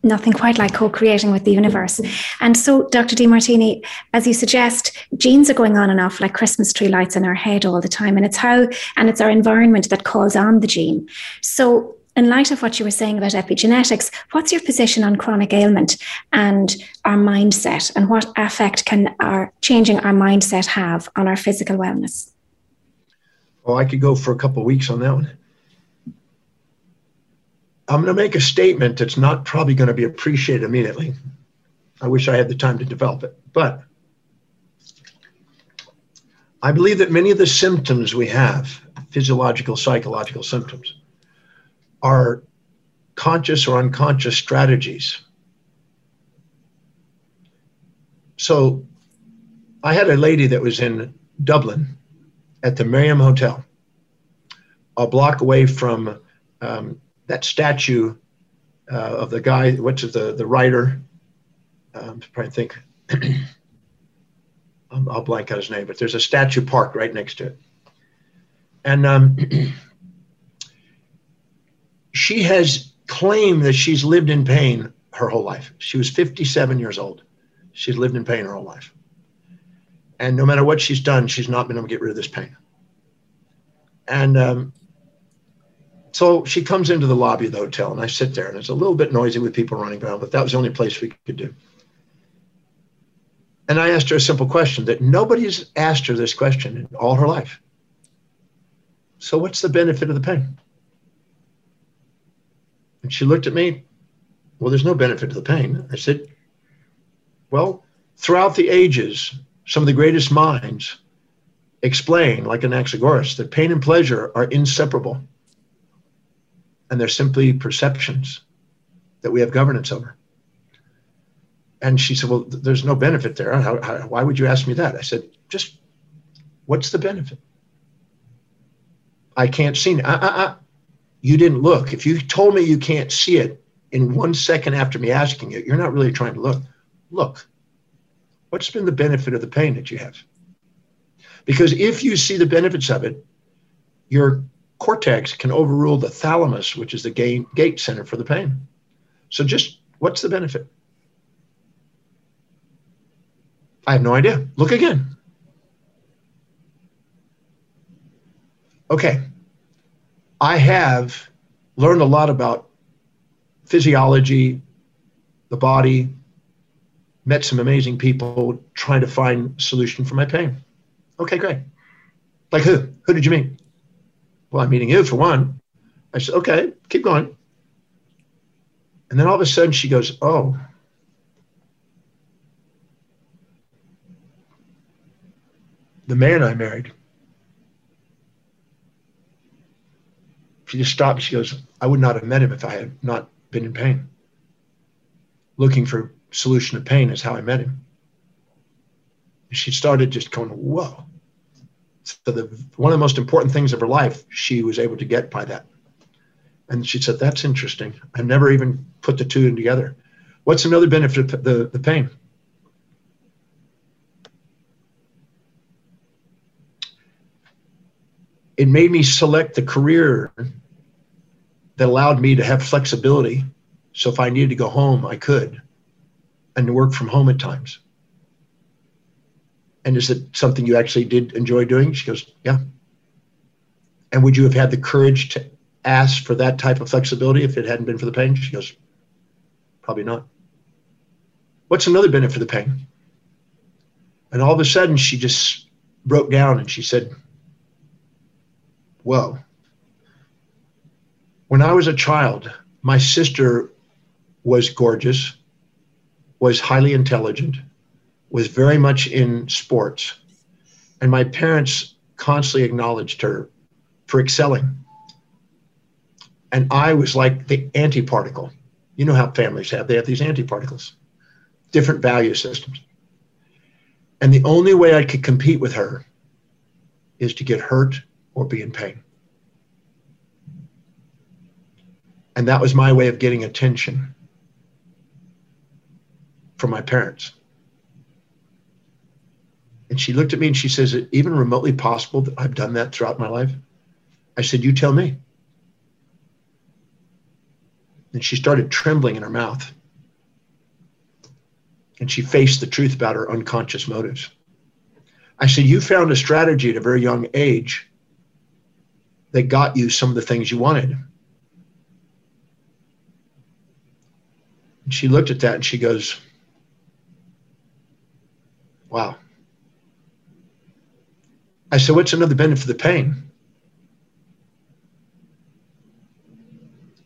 nothing quite like co-creating with the universe. And so, Dr. Demartini, as you suggest, genes are going on and off like Christmas tree lights in our head all the time. And it's how and it's our environment that calls on the gene. So in light of what you were saying about epigenetics, what's your position on chronic ailment and our mindset and what effect can our changing our mindset have on our physical wellness? Well, I could go for a couple of weeks on that one. I'm going to make a statement that's not probably going to be appreciated immediately. I wish I had the time to develop it. But I believe that many of the symptoms we have, physiological, psychological symptoms, are conscious or unconscious strategies. So I had a lady that was in Dublin at the Merrion Hotel, a block away from um, that statue uh, of the guy, what's the, the writer? Um, I'm trying to think. I'll blank out his name, but there's a statue park right next to it. And um, she has claimed that she's lived in pain her whole life. She was 57 years old. She's lived in pain her whole life. And no matter what she's done, she's not been able to get rid of this pain. And um, so she comes into the lobby of the hotel, and I sit there, and it's a little bit noisy with people running around, but that was the only place we could do. And I asked her a simple question that nobody's asked her this question in all her life. So, what's the benefit of the pain? And she looked at me, Well, there's no benefit to the pain. I said, Well, throughout the ages, some of the greatest minds explain, like Anaxagoras, that pain and pleasure are inseparable and they're simply perceptions that we have governance over. And she said, Well, there's no benefit there. How, how, why would you ask me that? I said, Just what's the benefit? I can't see it. Uh, uh, uh. You didn't look. If you told me you can't see it in one second after me asking it, you're not really trying to look. Look. What's been the benefit of the pain that you have? Because if you see the benefits of it, your cortex can overrule the thalamus, which is the gate center for the pain. So just what's the benefit? I have no idea. Look again. Okay. I have learned a lot about physiology, the body, met some amazing people trying to find solution for my pain. Okay, great. Like who? Who did you meet? Well, I'm meeting you for one. I said, okay, keep going. And then all of a sudden she goes, oh, the man I married. She just stopped. She goes, I would not have met him if I had not been in pain. Looking for solution to pain is how I met him. She started just going, whoa. So the one of the most important things of her life, she was able to get by that. And she said, That's interesting. I never even put the two together. What's another benefit of the, the pain? It made me select the career that allowed me to have flexibility. So if I needed to go home, I could and to work from home at times. And is it something you actually did enjoy doing? She goes, Yeah. And would you have had the courage to ask for that type of flexibility if it hadn't been for the pain? She goes, Probably not. What's another benefit of the pain? And all of a sudden, she just broke down and she said, Whoa. When I was a child, my sister was gorgeous, was highly intelligent, was very much in sports. And my parents constantly acknowledged her for excelling. And I was like the antiparticle. You know how families have, they have these antiparticles, different value systems. And the only way I could compete with her is to get hurt or be in pain. And that was my way of getting attention from my parents. And she looked at me and she says, Is it even remotely possible that I've done that throughout my life? I said, You tell me. And she started trembling in her mouth. And she faced the truth about her unconscious motives. I said, You found a strategy at a very young age that got you some of the things you wanted. And she looked at that and she goes, Wow. I said, What's another benefit of the pain?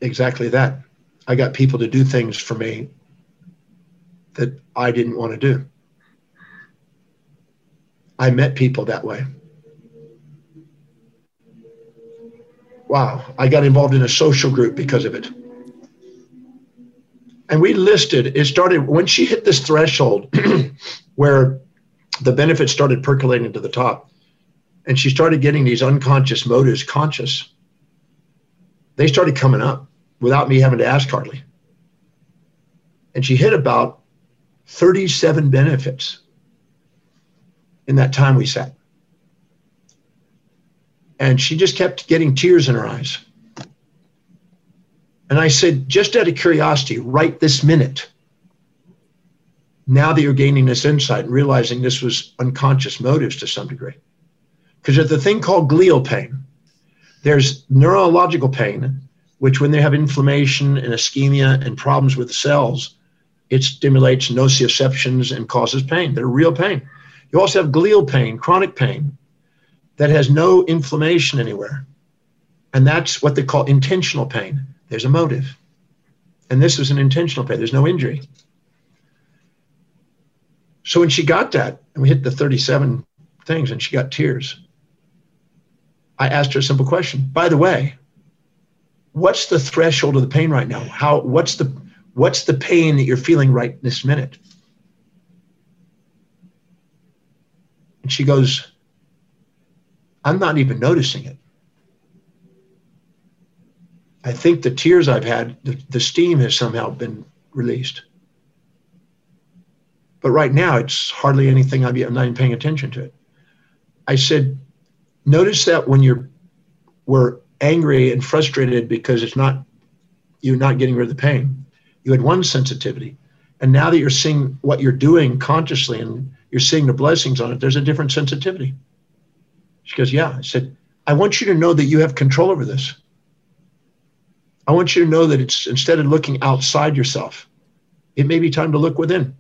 Exactly that. I got people to do things for me that I didn't want to do. I met people that way. Wow, I got involved in a social group because of it. And we listed, it started when she hit this threshold where the benefits started percolating to the top and she started getting these unconscious motives conscious, they started coming up without me having to ask hardly. And she hit about 37 benefits in that time we sat. And she just kept getting tears in her eyes. And I said, just out of curiosity, right this minute, now that you're gaining this insight and realizing this was unconscious motives to some degree, because there's a thing called glial pain. There's neurological pain, which when they have inflammation and ischemia and problems with the cells, it stimulates nociceptions and causes pain. They're real pain. You also have glial pain, chronic pain, that has no inflammation anywhere. And that's what they call intentional pain. There's a motive. And this is an intentional pain. There's no injury. So when she got that, and we hit the 37 things, and she got tears, I asked her a simple question. By the way, what's the threshold of the pain right now? How what's the what's the pain that you're feeling right this minute? And she goes, I'm not even noticing it. I think the tears I've had, the, the steam has somehow been released. But right now, it's hardly anything I'm, I'm not even paying attention to it. I said, notice that when you're were angry and frustrated because it's not you're not getting rid of the pain. You had one sensitivity. And now that you're seeing what you're doing consciously and you're seeing the blessings on it there's a different sensitivity. She goes yeah. I said i want you to know that you have control over this. I want you to know that it's instead of looking outside yourself it may be time to look within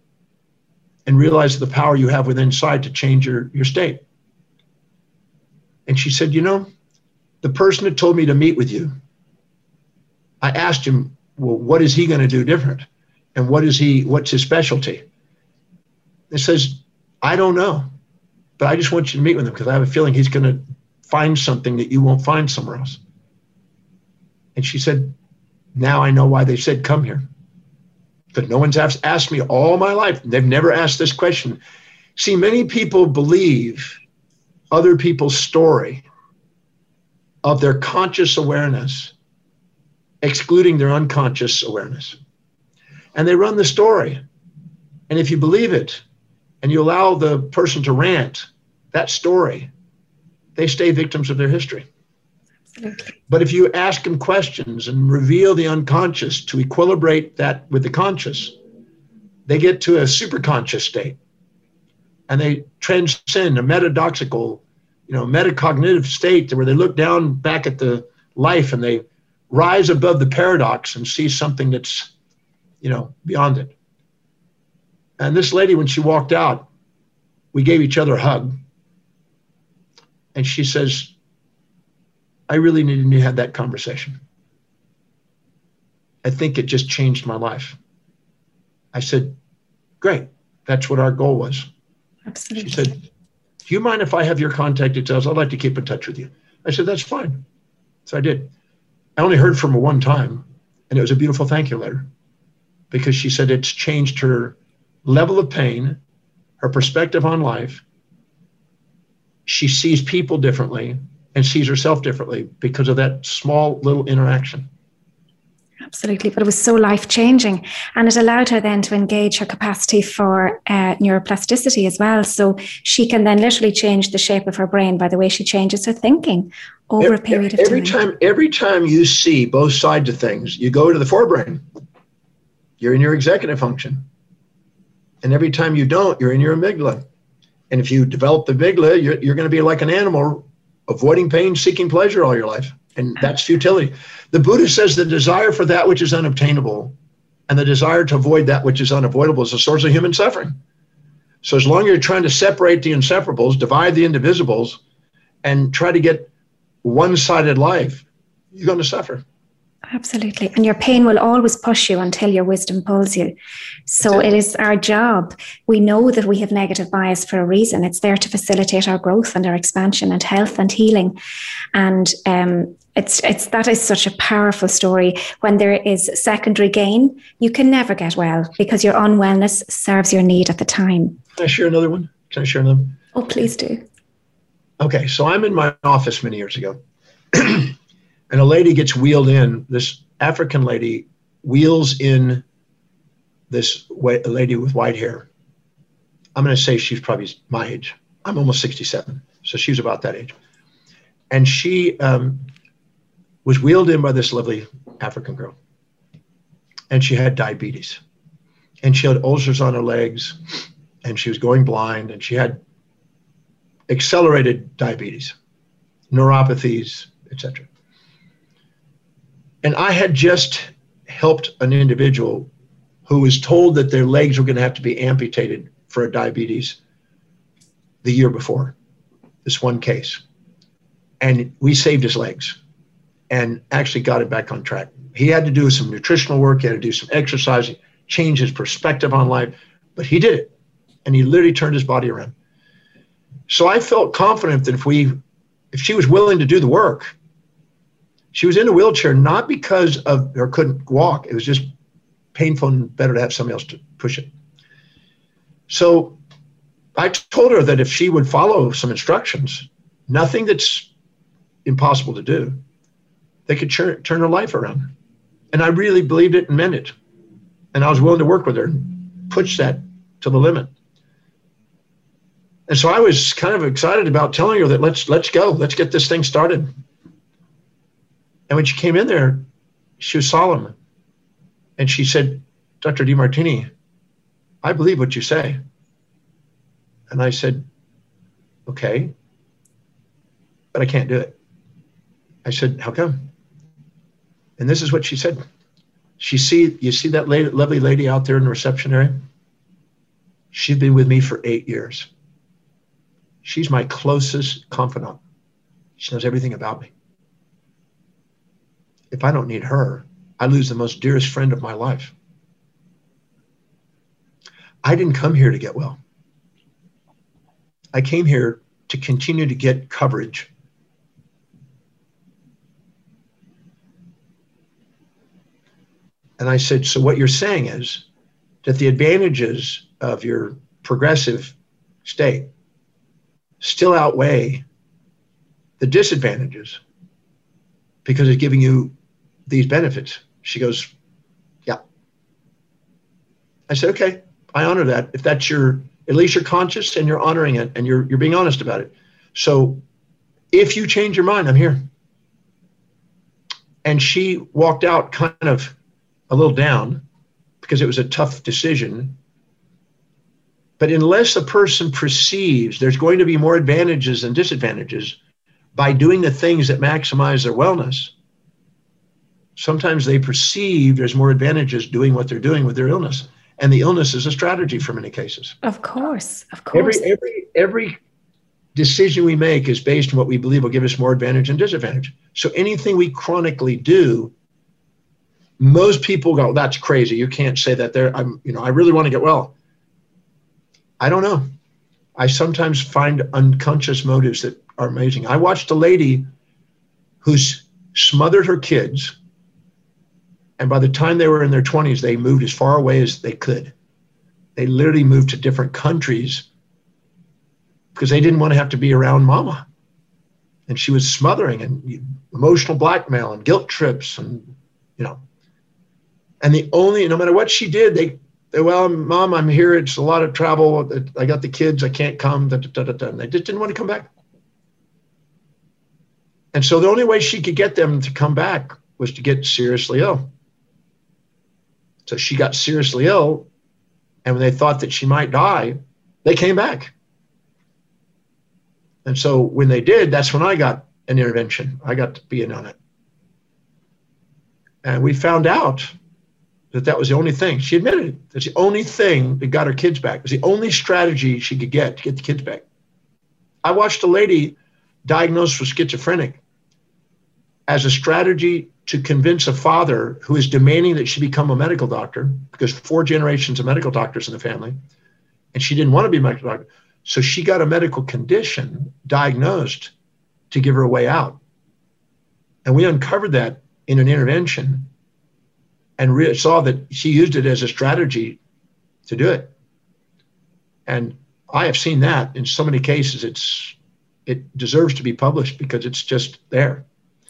and realize the power you have within inside to change your, your state. And she said, You know, the person that told me to meet with you, I asked him, Well, what is he going to do different? And what is he, what's his specialty? It says, I don't know, but I just want you to meet with him because I have a feeling he's going to find something that you won't find somewhere else. And she said, Now I know why they said, Come here. But no one's asked me all my life. They've never asked this question. See, many people believe other people's story of their conscious awareness, excluding their unconscious awareness. And they run the story. And if you believe it and you allow the person to rant that story, they stay victims of their history. Absolutely. But if you ask them questions and reveal the unconscious to equilibrate that with the conscious, they get to a superconscious state and they transcend a metadoxical, you know, metacognitive state where they look down back at the life and they rise above the paradox and see something that's, you know, beyond it. And this lady, when she walked out, we gave each other a hug. And she says, I really needed to have that conversation. I think it just changed my life. I said, Great. That's what our goal was. Absolutely. She said, Do you mind if I have your contact details? I'd like to keep in touch with you. I said, That's fine. So I did. I only heard from her one time, and it was a beautiful thank you letter because she said it's changed her level of pain, her perspective on life. She sees people differently, and sees herself differently because of that small little interaction. Absolutely, but it was so life changing, and it allowed her then to engage her capacity for uh, neuroplasticity as well. So she can then literally change the shape of her brain by the way she changes her thinking over every, a period of every time. time. Every time you see both sides of things, you go to the forebrain. You're in your executive function, and every time you don't, you're in your amygdala. And if you develop the amygdala, you're, you're going to be like an animal avoiding pain, seeking pleasure all your life. And that's futility. The Buddha says the desire for that which is unobtainable and the desire to avoid that which is unavoidable is a source of human suffering. So as long as you're trying to separate the inseparables, divide the indivisibles, and try to get one-sided life, you're going to suffer. Absolutely. And your pain will always push you until your wisdom pulls you. So it. is our job. We know that we have negative bias for a reason. It's there to facilitate our growth and our expansion and health and healing. And um, it's it's that is such a powerful story. When there is secondary gain, you can never get well because your unwellness serves your need at the time. Can I share another one? Can I share another? One? Oh, please do. Okay, so I'm in my office many years ago. and a lady gets wheeled in. This African lady wheels in this lady with white hair. I'm going to say she's probably my age. I'm almost 67, so she's about that age. And she um, was wheeled in by this lovely African girl, and she had diabetes, and she had ulcers on her legs, and she was going blind, and she had accelerated diabetes, neuropathies, etc. And I had just helped an individual who was told that their legs were going to have to be amputated for a diabetes the year before, this one case. And we saved his legs and actually got it back on track. He had to do some nutritional work, he had to do some exercising, change his perspective on life, but he did it. And he literally turned his body around. So I felt confident that if we if she was willing to do the work, she was in a wheelchair not because of her couldn't walk. It was just painful and better to have somebody else to push it. So I told her that if she would follow some instructions, nothing that's impossible to do, they could turn, turn her life around. And I really believed it and meant it. And I was willing to work with her and push that to the limit. And so I was kind of excited about telling her that let's let's go, let's get this thing started. And when she came in there, she was solemn. And she said, Dr. Demartini, I believe what you say. And I said, okay, but I can't do it. I said, how come? And this is what she said. She see, you see that lady, lovely lady out there in the reception area? She's been with me for eight years. She's my closest confidant. She knows everything about me. If I don't need her, I lose the most dearest friend of my life. I didn't come here to get well. I came here to continue to get coverage. And I said, So what you're saying is that the advantages of your progressive state still outweigh the disadvantages because it's giving you these benefits. She goes, Yeah. I said, Okay, I honor that. If that's your at least you're conscious and you're honoring it and you're you're being honest about it. So if you change your mind, I'm here. And she walked out kind of a little down because it was a tough decision. But unless a person perceives there's going to be more advantages than disadvantages by doing the things that maximize their wellness, sometimes they perceive there's more advantages doing what they're doing with their illness and the illness is a strategy for many cases. Of course, of course. Every every every decision we make is based on what we believe will give us more advantage and disadvantage. So anything we chronically do, most people go, "That's crazy. You can't say that." There, I'm, you know, I really want to get well. I don't know. I sometimes find unconscious motives that are amazing. I watched a lady who's smothered her kids and by the time they were in their 20s, they moved as far away as they could. They literally moved to different countries because they didn't want to have to be around mama. And she was smothering and emotional blackmail and guilt trips and, you know. And the only, no matter what she did, they, well, mom, I'm here. It's a lot of travel. I got the kids. I can't come. Da, da, da, And they just didn't want to come back. And so the only way she could get them to come back was to get seriously ill. So she got seriously ill. And when they thought that she might die, they came back. And so when they did, that's when I got an intervention. I got to be in on it. And we found out that that was the only thing. She admitted it. That's the only thing that got her kids back. It was the only strategy she could get to get the kids back. I watched a lady diagnosed with schizophrenic as a strategy to convince a father who is demanding that she become a medical doctor because four generations of medical doctors in the family, and she didn't want to be a medical doctor. So she got a medical condition diagnosed to give her a way out. And we uncovered that in an intervention and re- saw that she used it as a strategy to do it. And I have seen that in so many cases. It's it deserves to be published because it's just there.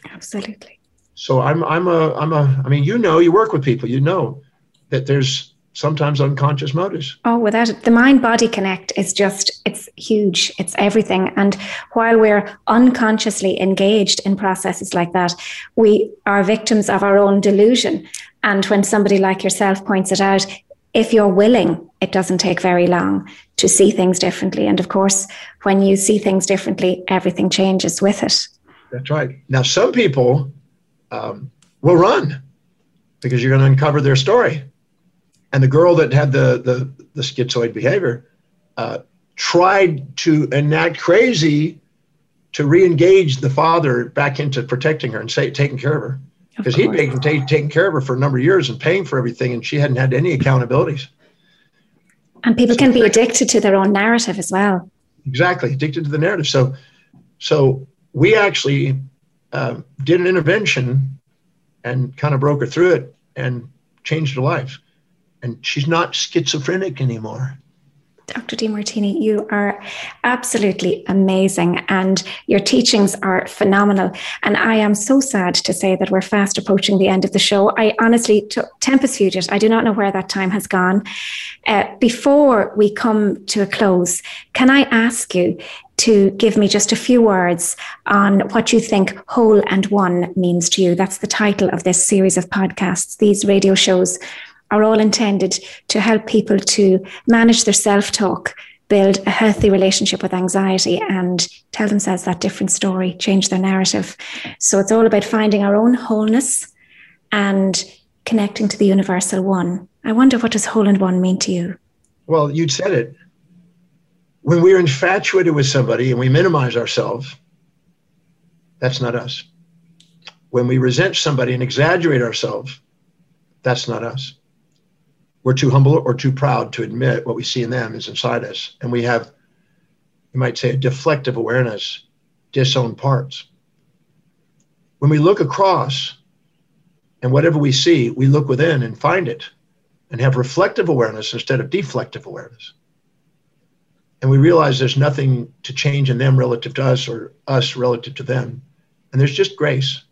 Absolutely. So I'm I'm a I'm a I mean you know you work with people you know that there's sometimes unconscious motives. Oh, without it, the mind body connect is just it's huge. It's everything. And while we're unconsciously engaged in processes like that, we are victims of our own delusion. And when somebody like yourself points it out, if you're willing, it doesn't take very long to see things differently. And of course, when you see things differently, everything changes with it. That's right. Now, some people um, will run because you're going to uncover their story. And the girl that had the the, the schizoid behavior uh, tried to enact crazy to re-engage the father back into protecting her and say, taking care of her because he'd been taking care of her for a number of years and paying for everything, and she hadn't had any accountabilities. And people so, can be addicted to their own narrative as well. Exactly, addicted to the narrative. So, so we actually uh, did an intervention and kind of broke her through it and changed her life. And she's not schizophrenic anymore. Dr. Demartini, you are absolutely amazing and your teachings are phenomenal. And I am so sad to say that we're fast approaching the end of the show. I honestly, t- Tempus Fugit, I do not know where that time has gone. Uh, before we come to a close, can I ask you to give me just a few words on what you think whole and one means to you. That's the title of this series of podcasts. These radio shows are all intended to help people to manage their self talk, build a healthy relationship with anxiety, and tell themselves that different story, change their narrative. So it's all about finding our own wholeness and connecting to the universal one. I wonder what does whole and one mean to you? Well, you'd said it. When we're infatuated with somebody and we minimize ourselves, that's not us. When we resent somebody and exaggerate ourselves, that's not us. We're too humble or too proud to admit what we see in them is inside us. And we have, you might say, a deflective awareness, disowned parts. When we look across and whatever we see, we look within and find it and have reflective awareness instead of deflective awareness. And we realize there's nothing to change in them relative to us or us relative to them. And there's just grace,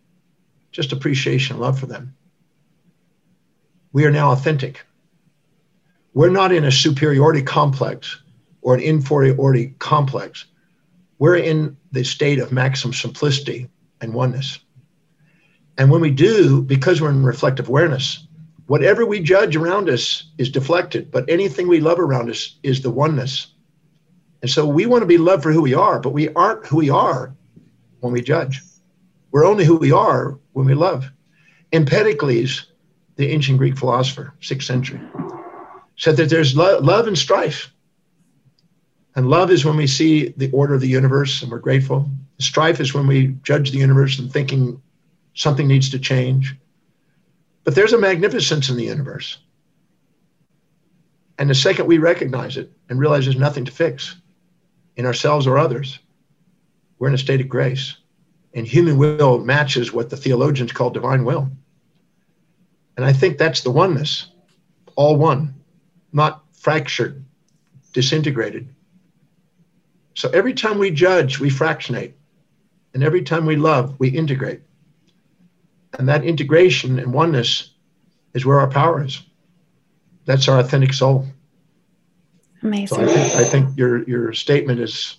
just appreciation, love for them. We are now authentic. We're not in a superiority complex or an inferiority complex. We're in the state of maximum simplicity and oneness. And when we do, because we're in reflective awareness, whatever we judge around us is deflected, but anything we love around us is the oneness. And so we want to be loved for who we are, but we aren't who we are when we judge. We're only who we are when we love. Empedocles, the ancient Greek philosopher, sixth century, said that there's lo- love and strife. And love is when we see the order of the universe and we're grateful. Strife is when we judge the universe and thinking something needs to change. But there's a magnificence in the universe. And the second we recognize it and realize there's nothing to fix in ourselves or others, we're in a state of grace. And human will matches what the theologians call divine will. And I think that's the oneness, all one, not fractured, disintegrated. So every time we judge, we fractionate. And every time we love, we integrate. And that integration and oneness is where our power is. That's our authentic soul. Amazing. So I think, I think your your statement is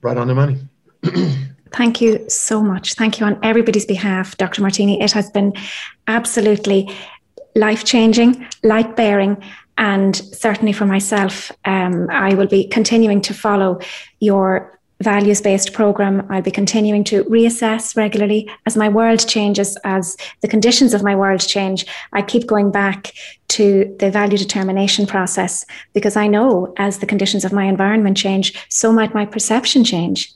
right on the money. Thank you so much. Thank you on everybody's behalf, Dr. Demartini. It has been absolutely life changing, light bearing, and certainly for myself, um, I will be continuing to follow your values based program. I'll be continuing to reassess regularly as my world changes, as the conditions of my world change. I keep going back to the value determination process because I know as the conditions of my environment change, so might my perception change.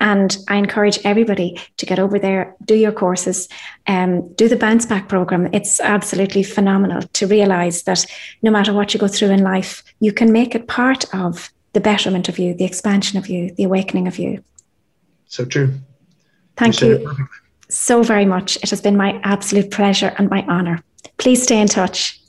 And I encourage everybody to get over there, do your courses, um, do the bounce back program. It's absolutely phenomenal to realize that no matter what you go through in life, you can make it part of the betterment of you, the expansion of you, the awakening of you. So true. Thank you, you so very much. It has been my absolute pleasure and my honor. Please stay in touch.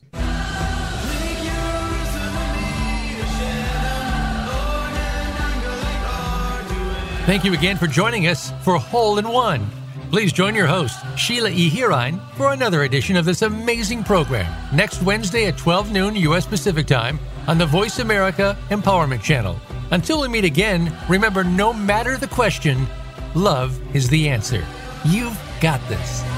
Thank you again for joining us for Hole in One. Please join your host, Sheila E. Hirine, for another edition of this amazing program next Wednesday at 12 noon U.S. Pacific Time on the Voice America Empowerment Channel. Until we meet again, remember no matter the question, love is the answer. You've got this.